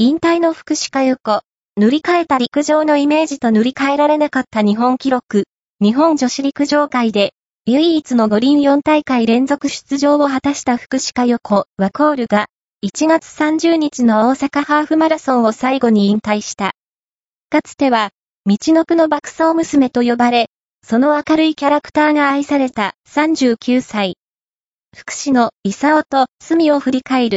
引退の福士加代、塗り替えた陸上のイメージと塗り替えられなかった日本記録、日本女子陸上界で、唯一の五輪4大会連続出場を果たした福士加代子、ワコールが、1月30日の大阪ハーフマラソンを最後に引退した。かつては、道のくの爆走娘と呼ばれ、その明るいキャラクターが愛された39歳。福士の、伊佐と、罪を振り返る。